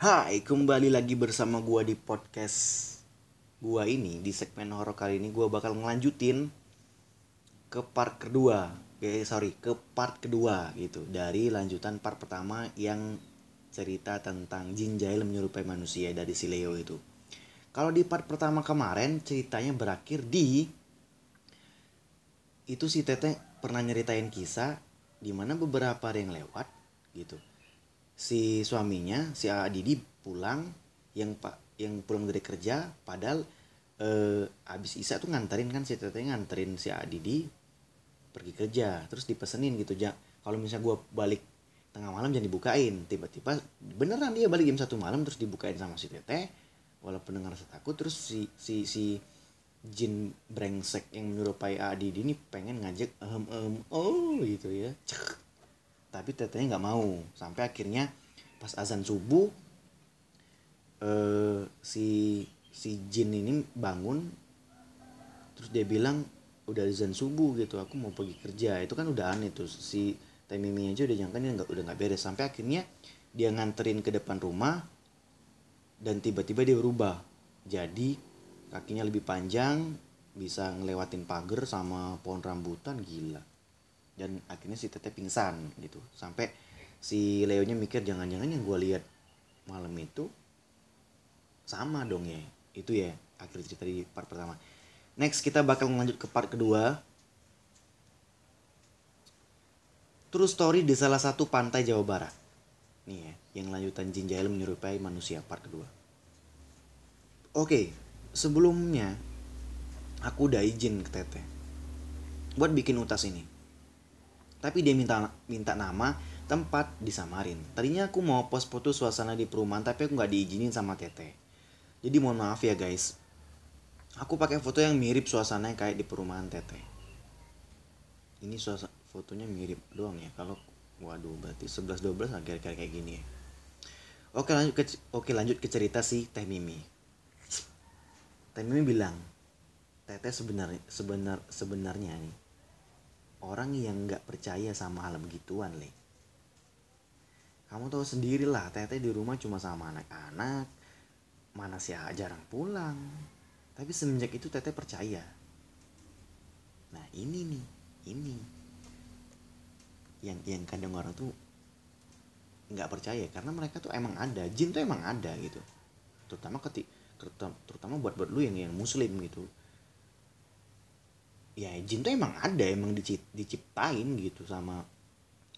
Hai, kembali lagi bersama gua di podcast gua ini di segmen horor kali ini gua bakal ngelanjutin ke part kedua. Eh, sorry, ke part kedua gitu dari lanjutan part pertama yang cerita tentang jin jahil menyerupai manusia dari si Leo itu. Kalau di part pertama kemarin ceritanya berakhir di itu si Teteh pernah nyeritain kisah di mana beberapa hari yang lewat gitu si suaminya si Adidi pulang yang pak yang pulang dari kerja padahal eh, abis Isa tuh nganterin kan si teteh nganterin si Adidi pergi kerja terus dipesenin gitu ja. Kalau misalnya gue balik tengah malam jangan dibukain. Tiba-tiba beneran dia balik jam satu malam terus dibukain sama si teteh walaupun dengan rasa takut terus si si si jin brengsek yang menyerupai Adidi ini pengen ngajak ehem ehem oh gitu ya. Cek tapi tetehnya nggak mau. Sampai akhirnya pas azan subuh eh, si si jin ini bangun terus dia bilang udah azan subuh gitu. Aku mau pergi kerja. Itu kan udah aneh tuh. Si Temimi aja udah nyangka nggak udah nggak beres. Sampai akhirnya dia nganterin ke depan rumah dan tiba-tiba dia berubah. Jadi kakinya lebih panjang bisa ngelewatin pagar sama pohon rambutan gila dan akhirnya si teteh pingsan gitu. Sampai si Leonya mikir jangan-jangan yang gue lihat malam itu sama dong ya? Itu ya akhir cerita di part pertama. Next kita bakal lanjut ke part kedua. True story di salah satu pantai Jawa Barat. Nih ya yang lanjutan jin jahil menyerupai manusia part kedua. Oke sebelumnya aku udah izin ke teteh buat bikin utas ini tapi dia minta minta nama tempat di Samarin. Tadinya aku mau post foto suasana di perumahan tapi aku nggak diizinin sama Tete. Jadi mohon maaf ya guys. Aku pakai foto yang mirip suasana yang kayak di perumahan Tete. Ini suasana fotonya mirip doang ya. Kalau waduh berarti 11 12 agak kayak kayak gini ya. Oke lanjut ke oke lanjut ke cerita si Teh Mimi. Teh Mimi bilang, Tete sebenarnya sebenar sebenarnya nih orang yang nggak percaya sama hal begituan le kamu tahu sendiri lah teteh di rumah cuma sama anak-anak. Mana sih jarang pulang. Tapi semenjak itu teteh percaya. Nah ini nih ini. Yang yang kadang orang tuh nggak percaya karena mereka tuh emang ada jin tuh emang ada gitu. Terutama ketik terutama buat buat lu yang yang muslim gitu ya jin tuh emang ada emang diciptain gitu sama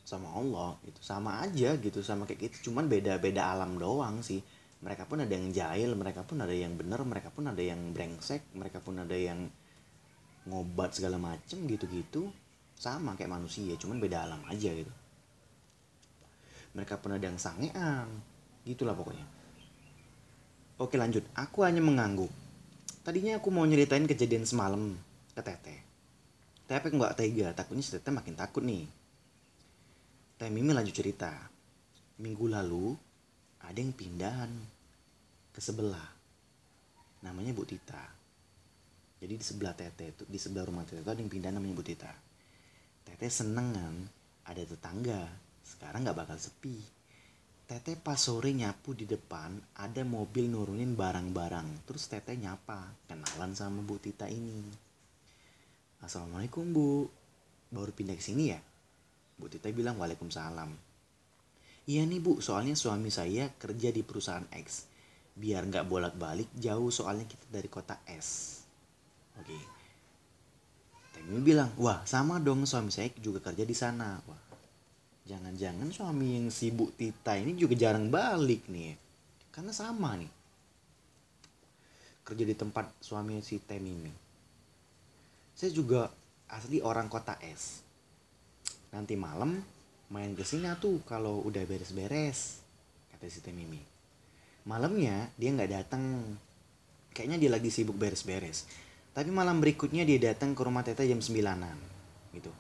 sama Allah gitu. Sama aja gitu sama kayak gitu. Cuman beda beda alam doang sih. Mereka pun ada yang jahil mereka pun ada yang bener mereka pun ada yang brengsek mereka pun ada yang ngobat segala macem gitu-gitu. Sama kayak manusia cuman beda alam aja gitu. Mereka pun ada yang sangean gitulah pokoknya. Oke lanjut. Aku hanya mengangguk. Tadinya aku mau nyeritain kejadian semalam ke teteh tapi aku nggak tega takutnya si teteh makin takut nih. Teh mimi lanjut cerita. Minggu lalu ada yang pindahan ke sebelah. Namanya Bu Tita. Jadi di sebelah teteh itu di sebelah rumah teteh itu ada yang pindah namanya Bu Tita. Teteh seneng kan ada tetangga. Sekarang nggak bakal sepi. Teteh pas sore nyapu di depan ada mobil nurunin barang-barang. Terus teteh nyapa kenalan sama Bu Tita ini Assalamualaikum bu. Baru pindah ke sini ya? Bu Tita bilang waalaikumsalam. Iya nih bu. Soalnya suami saya kerja di perusahaan X. Biar nggak bolak-balik jauh soalnya kita dari kota S. Oke. Temi bilang wah sama dong. Suami saya juga kerja di sana. Wah Jangan-jangan suami yang sibuk Tita ini juga jarang balik nih. Karena sama nih. Kerja di tempat suami si Temimi saya juga asli orang kota es nanti malam main ke sini tuh kalau udah beres-beres kata si Teh Mimi. Malamnya dia nggak datang kayaknya dia lagi sibuk beres-beres. Tapi malam berikutnya dia datang ke rumah Teta jam 9an gitu.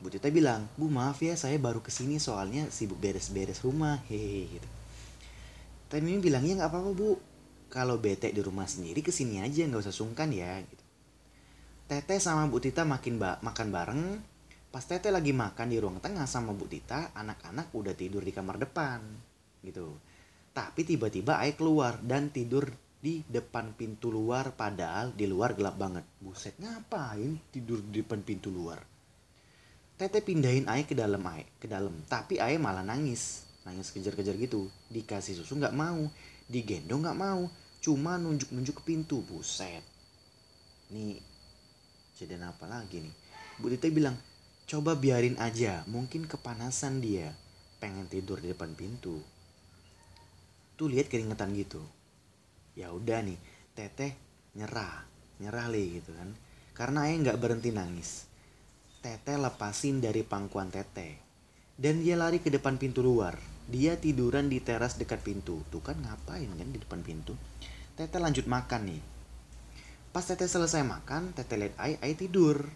Bu Teta bilang Bu maaf ya saya baru ke sini soalnya sibuk beres-beres rumah. Hehehe gitu. Teh Mimi bilang ya nggak apa-apa Bu. Kalau bete di rumah sendiri ke sini aja nggak usah sungkan ya gitu Teteh sama Bu Tita makin ba makan bareng. Pas Teteh lagi makan di ruang tengah sama Bu Tita, anak-anak udah tidur di kamar depan. Gitu. tapi tiba-tiba Ae keluar dan tidur di depan pintu luar padahal di luar gelap banget. Buset ngapain tidur di depan pintu luar? Tete pindahin Ae ke dalam Ae ke dalam. Tapi Ae malah nangis. Nangis kejar-kejar gitu. Dikasih susu nggak mau digendong nggak mau. Cuma nunjuk-nunjuk ke pintu. Buset. Nih jadi apa lagi nih? Bu Tita bilang coba biarin aja mungkin kepanasan dia pengen tidur di depan pintu. Tuh lihat keringetan gitu. Ya udah nih teteh nyerah nyerah li gitu kan. Karena ayah nggak berhenti nangis. Teteh lepasin dari pangkuan teteh. Dan dia lari ke depan pintu luar. Dia tiduran di teras dekat pintu. Tuh kan ngapain kan di depan pintu? Teteh lanjut makan nih pas teteh selesai makan teteh lihat ayah ayah tidur.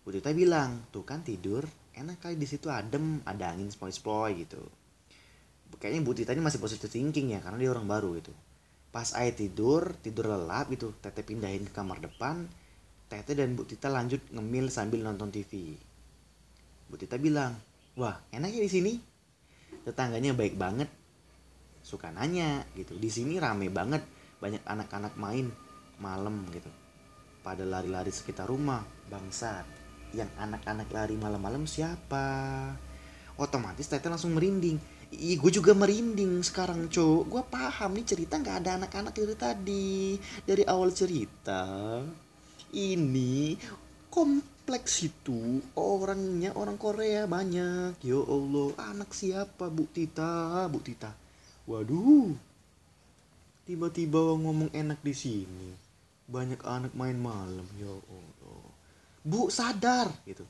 Bu Tita bilang tuh kan tidur enak kali di situ adem ada angin sepoi-sepoi gitu. Kayaknya Bu Tita ini masih positive thinking ya karena dia orang baru gitu. Pas Ai tidur tidur lelap gitu Tete pindahin ke kamar depan Tete dan Bu Tita lanjut ngemil sambil nonton TV Bu Tita bilang wah enak ya di sini. Tetangganya baik banget. Suka nanya gitu di sini rame banget banyak anak-anak main malam gitu pada lari-lari sekitar rumah bangsat yang anak-anak lari malam-malam siapa otomatis Tete langsung merinding Ih, gue juga merinding sekarang, cowok. Gue paham nih cerita nggak ada anak-anak dari tadi. Dari awal cerita, ini kompleks itu orangnya orang Korea banyak. Ya Allah, anak siapa Bu Tita? Bu Tita. Waduh. Tiba-tiba ngomong enak di sini. Banyak anak main malam. Ya Allah. Bu sadar gitu.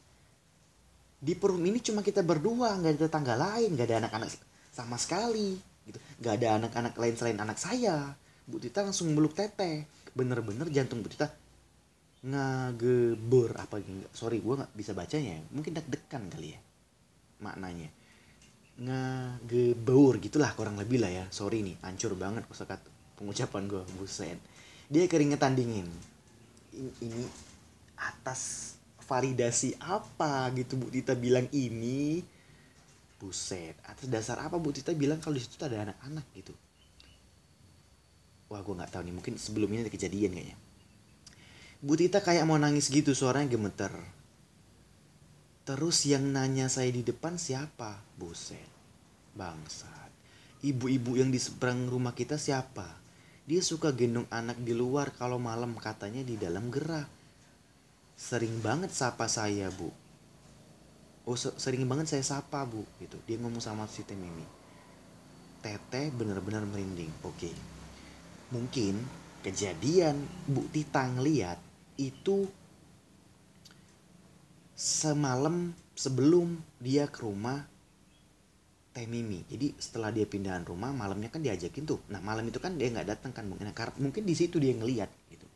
Di perum ini cuma kita berdua nggak ada tetangga lain nggak ada anak-anak sama sekali gitu. Nggak ada anak-anak lain selain anak saya. Bu Tita langsung meluk teteh bener-bener jantung Bu Tita ngagebur apa gitu sorry gue nggak bisa bacanya mungkin deg-degan kali ya maknanya. Ngagebur gitulah kurang lebih lah ya. Sorry nih hancur banget kosakata pengucapan gue buset dia keringetan dingin. Ini atas validasi apa gitu Bu Tita bilang ini? Buset atas dasar apa Bu Tita bilang kalau di situ ada anak-anak gitu? Wah gue nggak tahu nih mungkin sebelumnya ada kejadian kayaknya. Bu Tita kayak mau nangis gitu suaranya gemeter. Terus yang nanya saya di depan siapa? Buset bangsat. Ibu-ibu yang di seberang rumah kita siapa dia suka gendong anak di luar kalau malam katanya di dalam gerah sering banget sapa saya bu. Oh sering banget saya sapa bu gitu. Dia ngomong sama si teh mimi. Teteh bener-bener merinding. Oke. Okay. mungkin kejadian bu Tita ngeliat itu semalam sebelum dia ke rumah teh mimi jadi setelah dia pindahan rumah malamnya kan diajakin tuh nah malam itu kan dia nggak datang kan mungkin mungkin di situ dia ngeliat gitu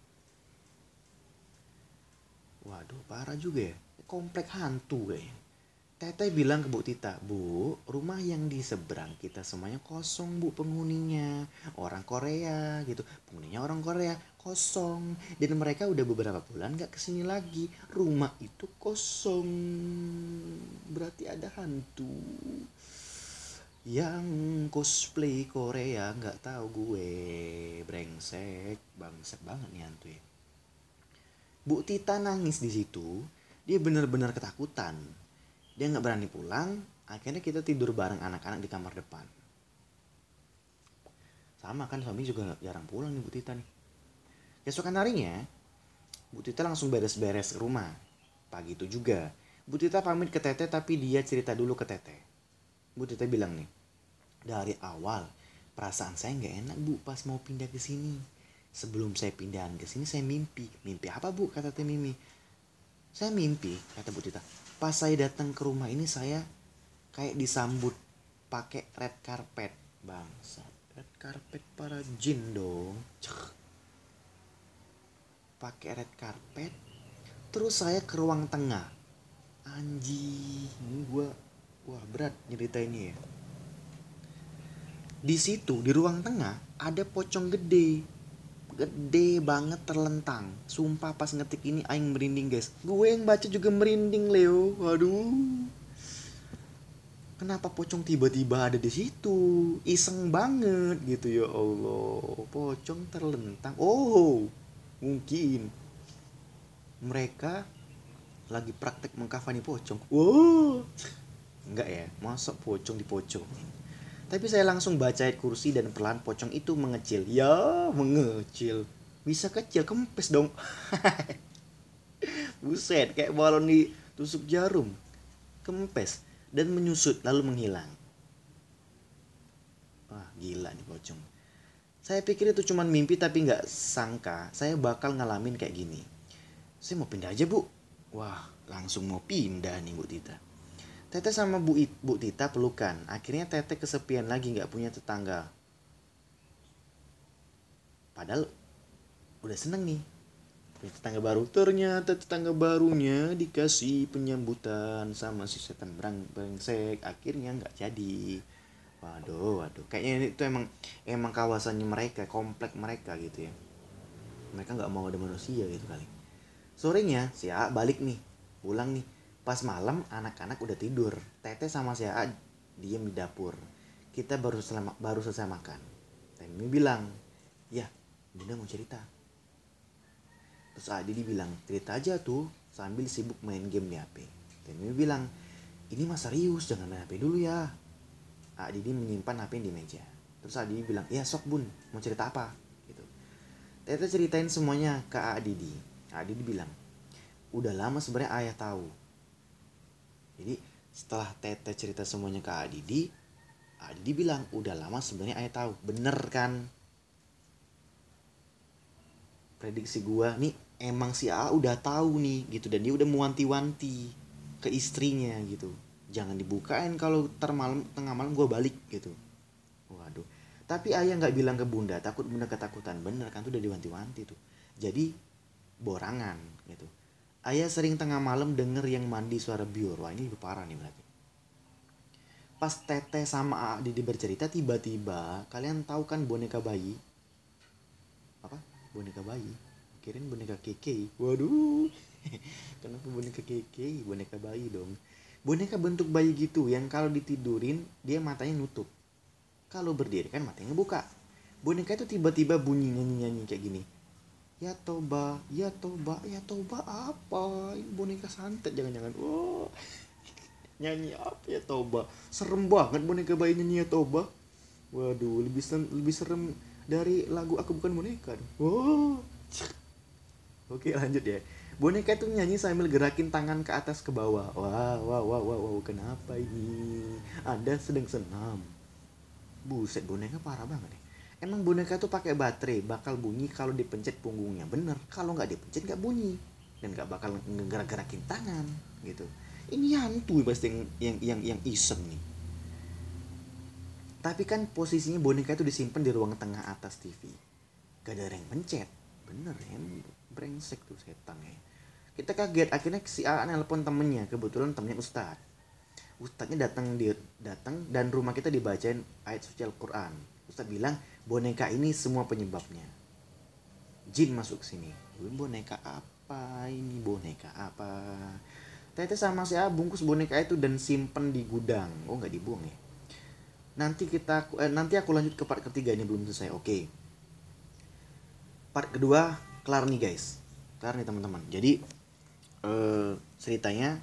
Waduh, parah juga ya. Komplek hantu kayaknya. Teteh bilang ke Bu Tita, Bu, rumah yang di seberang kita semuanya kosong Bu penghuninya. Orang Korea gitu. Penghuninya orang Korea kosong. Dan mereka udah beberapa bulan gak ke sini lagi. Rumah itu kosong. Berarti ada hantu. Yang cosplay Korea nggak tahu gue brengsek bangsek banget nih hantu ya Bu Tita nangis di situ. Dia benar-benar ketakutan. Dia nggak berani pulang. Akhirnya kita tidur bareng anak-anak di kamar depan. Sama kan suami juga jarang pulang nih Bu Tita nih. Keesokan harinya, Bu Tita langsung beres-beres rumah. Pagi itu juga, Bu Tita pamit ke Teteh tapi dia cerita dulu ke Teteh. Bu Tita bilang nih, dari awal perasaan saya nggak enak Bu pas mau pindah ke sini. Sebelum saya pindahan ke sini saya mimpi. Mimpi apa bu? kata teh mimi. Saya mimpi kata bu Tita pas saya datang ke rumah ini saya kayak disambut pakai red carpet. Bangsa red carpet para jin dong. Pakai red carpet terus saya ke ruang tengah. Anji ini gua wah berat nyeritainnya ya. Di situ di ruang tengah ada pocong gede. Gede banget terlentang. Sumpah pas ngetik ini aing merinding guys. Gue yang baca juga merinding Leo. Waduh. Kenapa pocong tiba-tiba ada di situ? Iseng banget gitu. Ya Allah pocong terlentang. Oh mungkin mereka lagi praktek mengkafani pocong. Wow enggak ya masuk pocong di pocong. Tapi saya langsung baca ayat kursi dan perlahan pocong itu mengecil. Ya mengecil. Bisa kecil kempes dong. Buset kayak balon ditusuk jarum. Kempes dan menyusut lalu menghilang. Wah gila nih pocong. Saya pikir itu cuma mimpi tapi nggak sangka saya bakal ngalamin kayak gini. Saya mau pindah aja bu. Wah langsung mau pindah nih bu Tita Tete sama Bu, It, Bu Tita pelukan. Akhirnya Tete kesepian lagi nggak punya tetangga. Padahal udah seneng nih. Punya tetangga baru. Ternyata tetangga barunya dikasih penyambutan sama si setan berang brengsek. Akhirnya nggak jadi. Waduh, waduh. Kayaknya itu emang emang kawasannya mereka, komplek mereka gitu ya. Mereka nggak mau ada manusia gitu kali sorenya si A balik nih pulang nih pas malam anak-anak udah tidur. Tete sama si A diem di dapur. Kita baru selama, baru selesai makan. Temi bilang ya bunda mau cerita. Terus Adi bilang cerita aja tuh sambil sibuk main game di HP Temi bilang ini mah serius jangan main HP dulu ya. Adi menyimpan HP di meja. Terus Adi bilang ya sok bun mau cerita apa? Gitu. Tete ceritain semuanya ke Adi Adi bilang udah lama sebenarnya ayah tahu jadi setelah Tete cerita semuanya ke Adidi Adidi bilang udah lama sebenarnya ayah tahu. Bener kan? Prediksi gua nih emang si A udah tahu nih gitu. Dan dia udah mewanti-wanti ke istrinya gitu. Jangan dibukain kalau termalam tengah malam gua balik gitu. Waduh. Tapi ayah nggak bilang ke bunda takut bunda ketakutan. Bener kan tuh udah diwanti-wanti tuh. Jadi borangan gitu ayah sering tengah malam denger yang mandi suara biur. Wah ini lebih parah nih berarti. Pas Tete sama A Didi bercerita tiba-tiba kalian tahu kan boneka bayi? Apa? Boneka bayi? Kirim boneka keke waduh. Kenapa boneka keke boneka bayi dong. Boneka bentuk bayi gitu yang kalau ditidurin dia matanya nutup. Kalau berdiri kan matanya buka boneka itu tiba-tiba bunyi nyanyi-nyanyi kayak gini ya toba ya toba ya toba apa? Ini boneka santet jangan-jangan. Oh. Nyanyi apa ya toba? Serem banget boneka bayi nyanyi ya toba. Waduh lebih serem, lebih serem dari lagu aku bukan boneka. Wow oke lanjut ya. Boneka itu nyanyi sambil gerakin tangan ke atas ke bawah. Wah wah wah wah, wah. kenapa ini? Anda sedang senam. Buset boneka parah banget nih emang boneka tuh pakai baterai bakal bunyi kalau dipencet punggungnya. Bener kalau nggak dipencet nggak bunyi. Dan nggak bakal ngegerak-gerakin tangan gitu. Ini hantu pasti yang yang yang, yang iseng nih. Tapi kan posisinya boneka itu disimpan di ruang tengah atas TV gak ada yang pencet bener ya brengsek tuh setan ya kita kaget akhirnya si A nelpon temennya. Kebetulan temennya Ustad Ustadnya datang dia datang dan rumah kita dibacain ayat suci Al-Quran Ustad bilang boneka ini semua penyebabnya. Jin masuk sini. Boneka apa ini? Boneka apa? Tete sama si bungkus boneka itu dan simpen di gudang. Oh nggak dibuang ya? Nanti kita eh, nanti aku lanjut ke part ketiga ini belum selesai. Oke. Okay. part kedua kelar nih guys. Kelar nih teman-teman. Jadi eh, ceritanya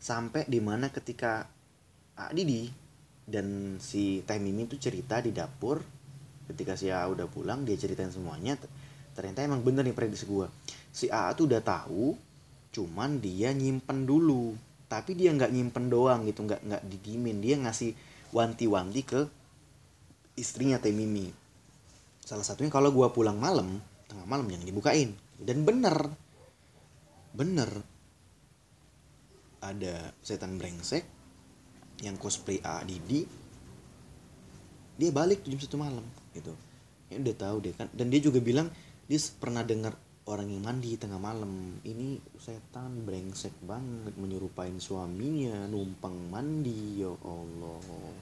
sampai di mana ketika A Didi dan si Teh Mimi itu cerita di dapur ketika si A udah pulang dia ceritain semuanya ternyata emang bener nih prediksi gue si A tuh udah tahu cuman dia nyimpen dulu. Tapi dia nggak nyimpen doang gitu nggak nggak didimin dia ngasih wanti-wanti ke istrinya Teh Mimi salah satunya kalau gue pulang malam tengah malam yang dibukain. Dan bener bener. Ada setan brengsek yang cosplay A Didi dia balik jam satu malam gitu. Ya udah tahu deh kan dan dia juga bilang dia pernah dengar orang yang mandi tengah malam ini setan brengsek banget menyerupain suaminya numpang mandi ya Allah.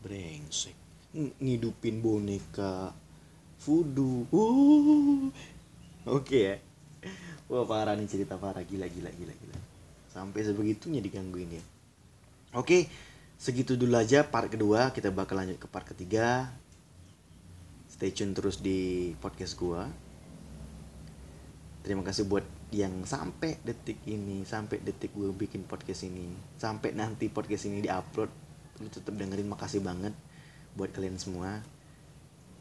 Brengsek. Ngidupin boneka voodoo. Uh. Oke okay, ya. Wah parah nih cerita parah. Gila gila gila gila. Sampai sebegitunya digangguin ya oke segitu dulu aja part kedua. Kita bakal lanjut ke part ketiga. Stay tune terus di podcast gua. Terima kasih buat yang sampai detik ini sampai detik gue bikin podcast ini sampai nanti podcast ini diupload. Lu tetap dengerin makasih banget buat kalian semua.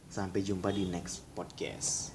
Sampai jumpa di next podcast